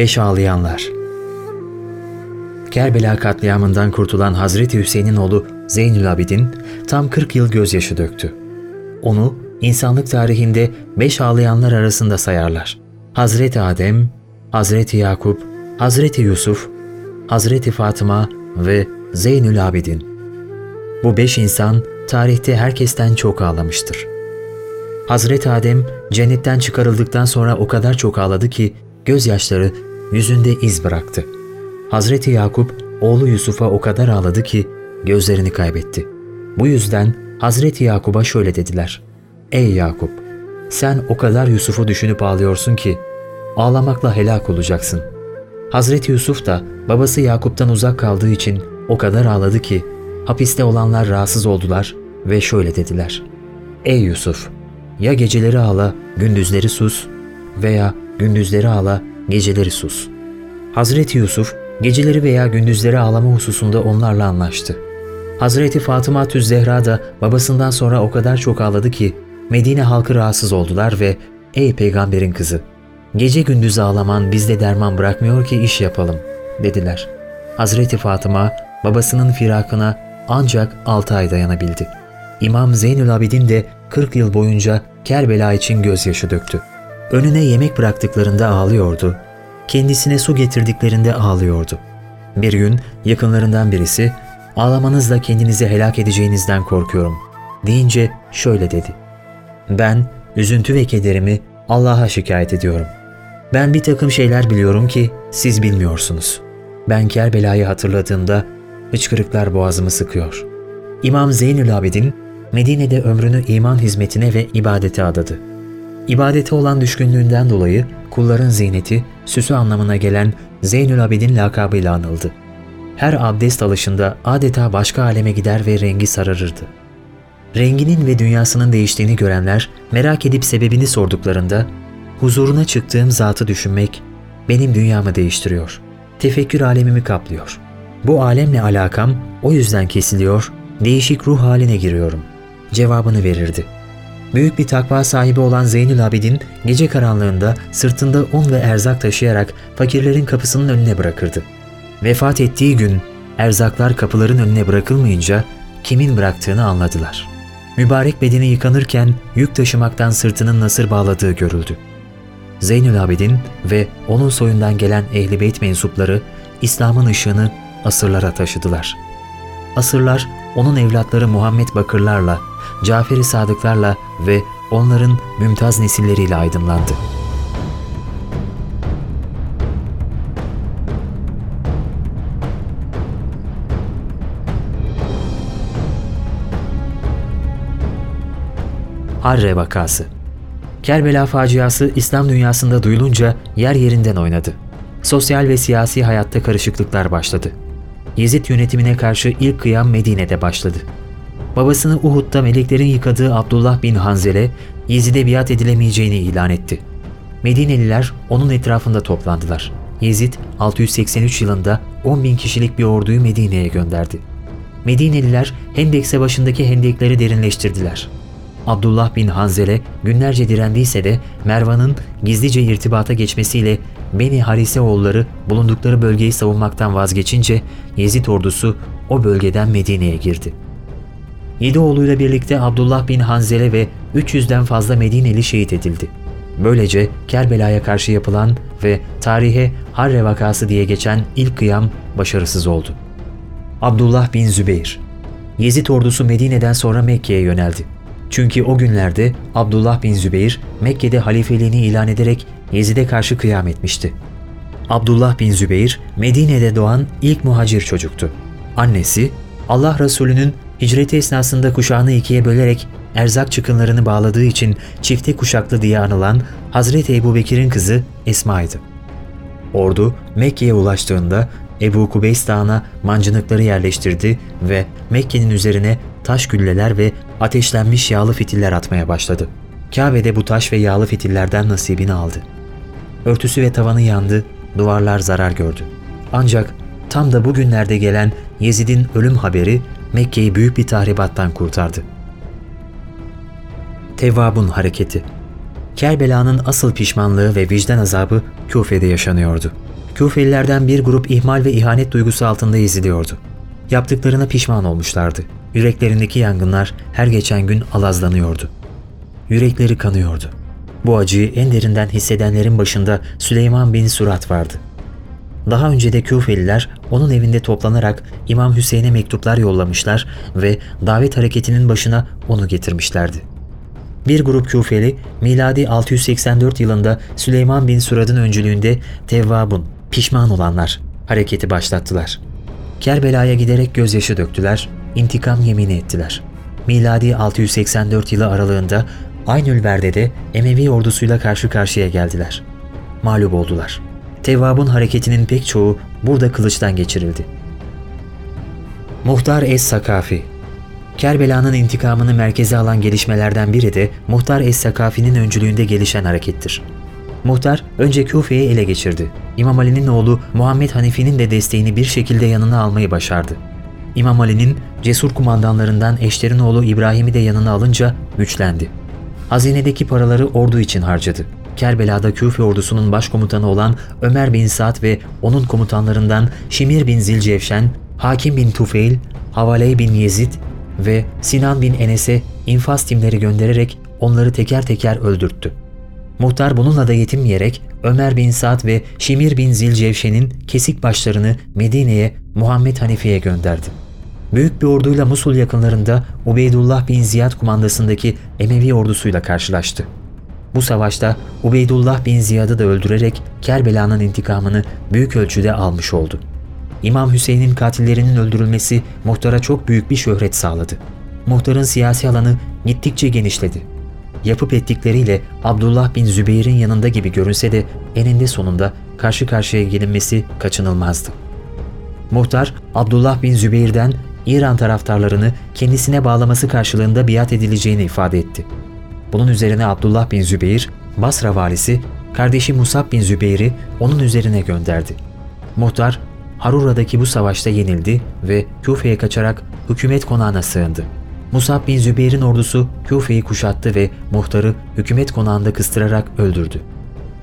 Beş Ağlayanlar Kerbela katliamından kurtulan Hazreti Hüseyin'in oğlu Zeynül Abidin tam 40 yıl gözyaşı döktü. Onu insanlık tarihinde beş ağlayanlar arasında sayarlar. Hazreti Adem, Hazreti Yakup, Hazreti Yusuf, Hazreti Fatıma ve Zeynül Abidin. Bu beş insan tarihte herkesten çok ağlamıştır. Hazreti Adem cennetten çıkarıldıktan sonra o kadar çok ağladı ki gözyaşları yüzünde iz bıraktı. Hazreti Yakup oğlu Yusuf'a o kadar ağladı ki gözlerini kaybetti. Bu yüzden Hazreti Yakup'a şöyle dediler. Ey Yakup! Sen o kadar Yusuf'u düşünüp ağlıyorsun ki ağlamakla helak olacaksın. Hazreti Yusuf da babası Yakup'tan uzak kaldığı için o kadar ağladı ki hapiste olanlar rahatsız oldular ve şöyle dediler. Ey Yusuf! Ya geceleri ağla, gündüzleri sus veya gündüzleri ağla, geceleri sus. Hazreti Yusuf geceleri veya gündüzleri ağlama hususunda onlarla anlaştı. Hazreti Fatıma Tüz Zehra da babasından sonra o kadar çok ağladı ki Medine halkı rahatsız oldular ve ''Ey peygamberin kızı, gece gündüz ağlaman bizde derman bırakmıyor ki iş yapalım.'' dediler. Hazreti Fatıma babasının firakına ancak 6 ay dayanabildi. İmam Zeynül Abidin de 40 yıl boyunca Kerbela için gözyaşı döktü. Önüne yemek bıraktıklarında ağlıyordu. Kendisine su getirdiklerinde ağlıyordu. Bir gün yakınlarından birisi ağlamanızla kendinizi helak edeceğinizden korkuyorum deyince şöyle dedi. Ben üzüntü ve kederimi Allah'a şikayet ediyorum. Ben bir takım şeyler biliyorum ki siz bilmiyorsunuz. Ben Kerbela'yı hatırladığımda hıçkırıklar boğazımı sıkıyor. İmam Zeynül Abidin Medine'de ömrünü iman hizmetine ve ibadete adadı. İbadete olan düşkünlüğünden dolayı kulların ziyneti, süsü anlamına gelen Zeynül Abidin lakabıyla anıldı. Her abdest alışında adeta başka aleme gider ve rengi sararırdı. Renginin ve dünyasının değiştiğini görenler merak edip sebebini sorduklarında huzuruna çıktığım zatı düşünmek benim dünyamı değiştiriyor. Tefekkür alemimi kaplıyor. Bu alemle alakam o yüzden kesiliyor, değişik ruh haline giriyorum. Cevabını verirdi. Büyük bir takva sahibi olan Zeynül Abidin gece karanlığında sırtında un ve erzak taşıyarak fakirlerin kapısının önüne bırakırdı. Vefat ettiği gün erzaklar kapıların önüne bırakılmayınca kimin bıraktığını anladılar. Mübarek bedeni yıkanırken yük taşımaktan sırtının nasır bağladığı görüldü. Zeynül Abidin ve onun soyundan gelen Ehl-i Beyt mensupları İslam'ın ışığını asırlara taşıdılar. Asırlar onun evlatları Muhammed Bakırlarla, Cafer-i Sadıklarla ve onların mümtaz nesilleriyle aydınlandı. Harre vakası Kerbela faciası İslam dünyasında duyulunca yer yerinden oynadı. Sosyal ve siyasi hayatta karışıklıklar başladı. Yezid yönetimine karşı ilk kıyam Medine'de başladı. Babasını Uhud'da meleklerin yıkadığı Abdullah bin Hanzele, Yezid'e biat edilemeyeceğini ilan etti. Medineliler onun etrafında toplandılar. Yezid 683 yılında 10 bin kişilik bir orduyu Medine'ye gönderdi. Medineliler Hendek Savaşı'ndaki hendekleri derinleştirdiler. Abdullah bin Hanzele günlerce direndiyse de Mervan'ın gizlice irtibata geçmesiyle Beni Harise oğulları bulundukları bölgeyi savunmaktan vazgeçince Yezid ordusu o bölgeden Medine'ye girdi. Yedi oğluyla birlikte Abdullah bin Hanzele ve 300'den fazla Medineli şehit edildi. Böylece Kerbela'ya karşı yapılan ve tarihe Harre vakası diye geçen ilk kıyam başarısız oldu. Abdullah bin Zübeyir Yezid ordusu Medine'den sonra Mekke'ye yöneldi. Çünkü o günlerde Abdullah bin Zübeyir Mekke'de halifeliğini ilan ederek Yezid'e karşı kıyam etmişti. Abdullah bin Zübeyir Medine'de doğan ilk muhacir çocuktu. Annesi Allah Resulü'nün hicreti esnasında kuşağını ikiye bölerek erzak çıkınlarını bağladığı için çifte kuşaklı diye anılan Hazreti Ebu Bekir'in kızı Esma'ydı. Ordu Mekke'ye ulaştığında Ebu Kubeys Dağı'na mancınıkları yerleştirdi ve Mekke'nin üzerine taş gülleler ve ateşlenmiş yağlı fitiller atmaya başladı. Kabe'de bu taş ve yağlı fitillerden nasibini aldı. Örtüsü ve tavanı yandı, duvarlar zarar gördü. Ancak tam da bugünlerde gelen Yezid'in ölüm haberi Mekke'yi büyük bir tahribattan kurtardı. Tevvab'un hareketi Kerbela'nın asıl pişmanlığı ve vicdan azabı Küfe'de yaşanıyordu. Küfelilerden bir grup ihmal ve ihanet duygusu altında eziliyordu. Yaptıklarına pişman olmuşlardı. Yüreklerindeki yangınlar her geçen gün alazlanıyordu. Yürekleri kanıyordu. Bu acıyı en derinden hissedenlerin başında Süleyman bin Surat vardı. Daha önce de Küfeliler onun evinde toplanarak İmam Hüseyin'e mektuplar yollamışlar ve davet hareketinin başına onu getirmişlerdi. Bir grup Küfeli miladi 684 yılında Süleyman bin Surad'ın öncülüğünde Tevvabun, pişman olanlar hareketi başlattılar. Kerbela'ya giderek gözyaşı döktüler, intikam yemini ettiler. Miladi 684 yılı aralığında Aynülverde'de Emevi ordusuyla karşı karşıya geldiler. Mağlup oldular. Tevvab'ın hareketinin pek çoğu burada kılıçtan geçirildi. Muhtar Es-Sakafi Kerbela'nın intikamını merkeze alan gelişmelerden biri de Muhtar Es-Sakafi'nin öncülüğünde gelişen harekettir. Muhtar önce Küfe'yi ele geçirdi. İmam Ali'nin oğlu Muhammed Hanifi'nin de desteğini bir şekilde yanına almayı başardı. İmam Ali'nin cesur kumandanlarından eşlerin oğlu İbrahim'i de yanına alınca güçlendi. Hazinedeki paraları ordu için harcadı. Kerbela'da Küfe ordusunun başkomutanı olan Ömer bin Sa'd ve onun komutanlarından Şimir bin Zilcevşen, Hakim bin Tufeil, Havaley bin Yezid ve Sinan bin Enes'e infaz timleri göndererek onları teker teker öldürttü. Muhtar bununla da yetinmeyerek Ömer bin Sa'd ve Şimir bin Zilcevşen'in kesik başlarını Medine'ye Muhammed Hanife'ye gönderdi. Büyük bir orduyla Musul yakınlarında Ubeydullah bin Ziyad kumandasındaki Emevi ordusuyla karşılaştı. Bu savaşta Ubeydullah bin Ziyad'ı da öldürerek Kerbela'nın intikamını büyük ölçüde almış oldu. İmam Hüseyin'in katillerinin öldürülmesi muhtara çok büyük bir şöhret sağladı. Muhtarın siyasi alanı gittikçe genişledi. Yapıp ettikleriyle Abdullah bin Zübeyir'in yanında gibi görünse de eninde sonunda karşı karşıya gelinmesi kaçınılmazdı. Muhtar Abdullah bin Zübeyir'den İran taraftarlarını kendisine bağlaması karşılığında biat edileceğini ifade etti. Bunun üzerine Abdullah bin Zübeyir, Basra valisi, kardeşi Musab bin Zübeyir'i onun üzerine gönderdi. Muhtar, Harura'daki bu savaşta yenildi ve Küfe'ye kaçarak hükümet konağına sığındı. Musab bin Zübeyir'in ordusu Küfe'yi kuşattı ve muhtarı hükümet konağında kıstırarak öldürdü.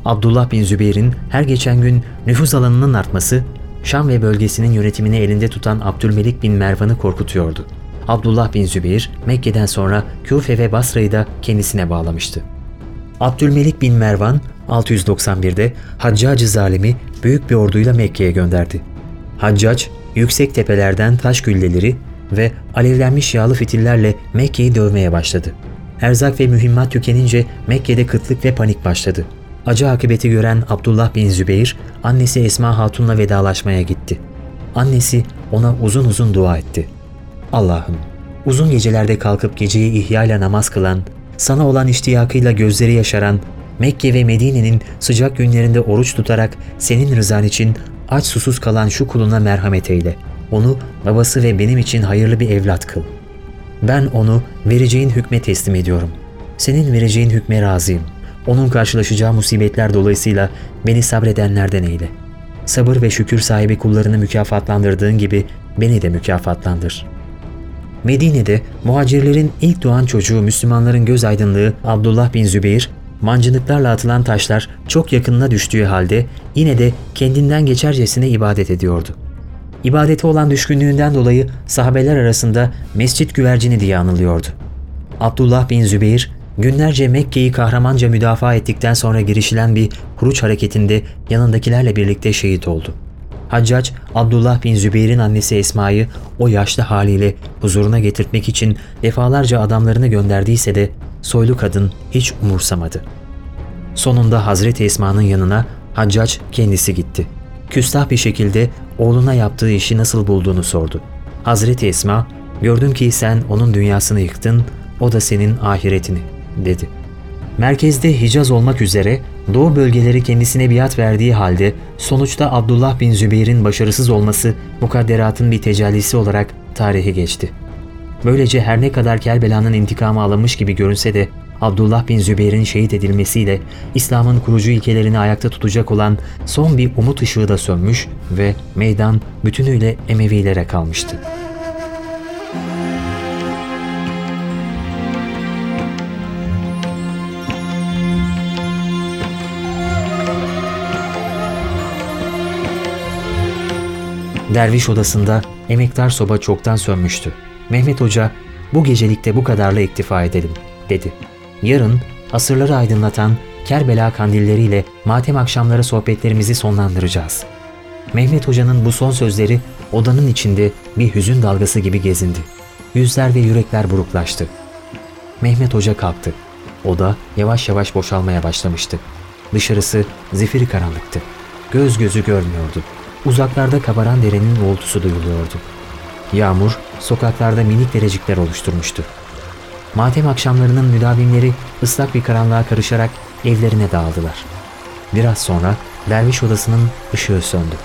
Abdullah bin Zübeyir'in her geçen gün nüfuz alanının artması, Şam ve bölgesinin yönetimini elinde tutan Abdülmelik bin Mervan'ı korkutuyordu. Abdullah bin Zübeyir, Mekke'den sonra Küfe ve Basra'yı da kendisine bağlamıştı. Abdülmelik bin Mervan, 691'de Haccacı zalimi büyük bir orduyla Mekke'ye gönderdi. Haccac, yüksek tepelerden taş gülleleri ve alevlenmiş yağlı fitillerle Mekke'yi dövmeye başladı. Erzak ve mühimmat tükenince Mekke'de kıtlık ve panik başladı. Acı akıbeti gören Abdullah bin Zübeyir, annesi Esma Hatun'la vedalaşmaya gitti. Annesi ona uzun uzun dua etti. Allah'ım, uzun gecelerde kalkıp geceyi ihyayla namaz kılan, sana olan iştiyakıyla gözleri yaşaran, Mekke ve Medine'nin sıcak günlerinde oruç tutarak senin rızan için aç susuz kalan şu kuluna merhamet eyle. Onu babası ve benim için hayırlı bir evlat kıl. Ben onu vereceğin hükme teslim ediyorum. Senin vereceğin hükme razıyım. Onun karşılaşacağı musibetler dolayısıyla beni sabredenlerden eyle. Sabır ve şükür sahibi kullarını mükafatlandırdığın gibi beni de mükafatlandır. Medine'de muhacirlerin ilk doğan çocuğu Müslümanların göz aydınlığı Abdullah bin Zübeyir, mancınıklarla atılan taşlar çok yakınına düştüğü halde yine de kendinden geçercesine ibadet ediyordu. İbadete olan düşkünlüğünden dolayı sahabeler arasında mescit güvercini diye anılıyordu. Abdullah bin Zübeyir günlerce Mekke'yi kahramanca müdafaa ettikten sonra girişilen bir huruç hareketinde yanındakilerle birlikte şehit oldu. Haccac, Abdullah bin Zübeyir'in annesi Esma'yı o yaşlı haliyle huzuruna getirtmek için defalarca adamlarını gönderdiyse de soylu kadın hiç umursamadı. Sonunda Hazreti Esma'nın yanına Haccac kendisi gitti. Küstah bir şekilde oğluna yaptığı işi nasıl bulduğunu sordu. Hazreti Esma, gördüm ki sen onun dünyasını yıktın, o da senin ahiretini, dedi. Merkezde Hicaz olmak üzere Doğu bölgeleri kendisine biat verdiği halde sonuçta Abdullah bin Zübeyir'in başarısız olması mukadderatın bir tecellisi olarak tarihi geçti. Böylece her ne kadar Kerbela'nın intikamı alınmış gibi görünse de Abdullah bin Zübeyir'in şehit edilmesiyle İslam'ın kurucu ilkelerini ayakta tutacak olan son bir umut ışığı da sönmüş ve meydan bütünüyle Emevilere kalmıştı. Derviş odasında emektar soba çoktan sönmüştü. Mehmet Hoca, bu gecelikte bu kadarla iktifa edelim, dedi. Yarın asırları aydınlatan Kerbela kandilleriyle matem akşamları sohbetlerimizi sonlandıracağız. Mehmet Hoca'nın bu son sözleri odanın içinde bir hüzün dalgası gibi gezindi. Yüzler ve yürekler buruklaştı. Mehmet Hoca kalktı. Oda yavaş yavaş boşalmaya başlamıştı. Dışarısı zifiri karanlıktı. Göz gözü görmüyordu. Uzaklarda kabaran derenin uğultusu duyuluyordu. Yağmur sokaklarda minik derecikler oluşturmuştu. Matem akşamlarının müdavimleri ıslak bir karanlığa karışarak evlerine dağıldılar. Biraz sonra derviş odasının ışığı söndü.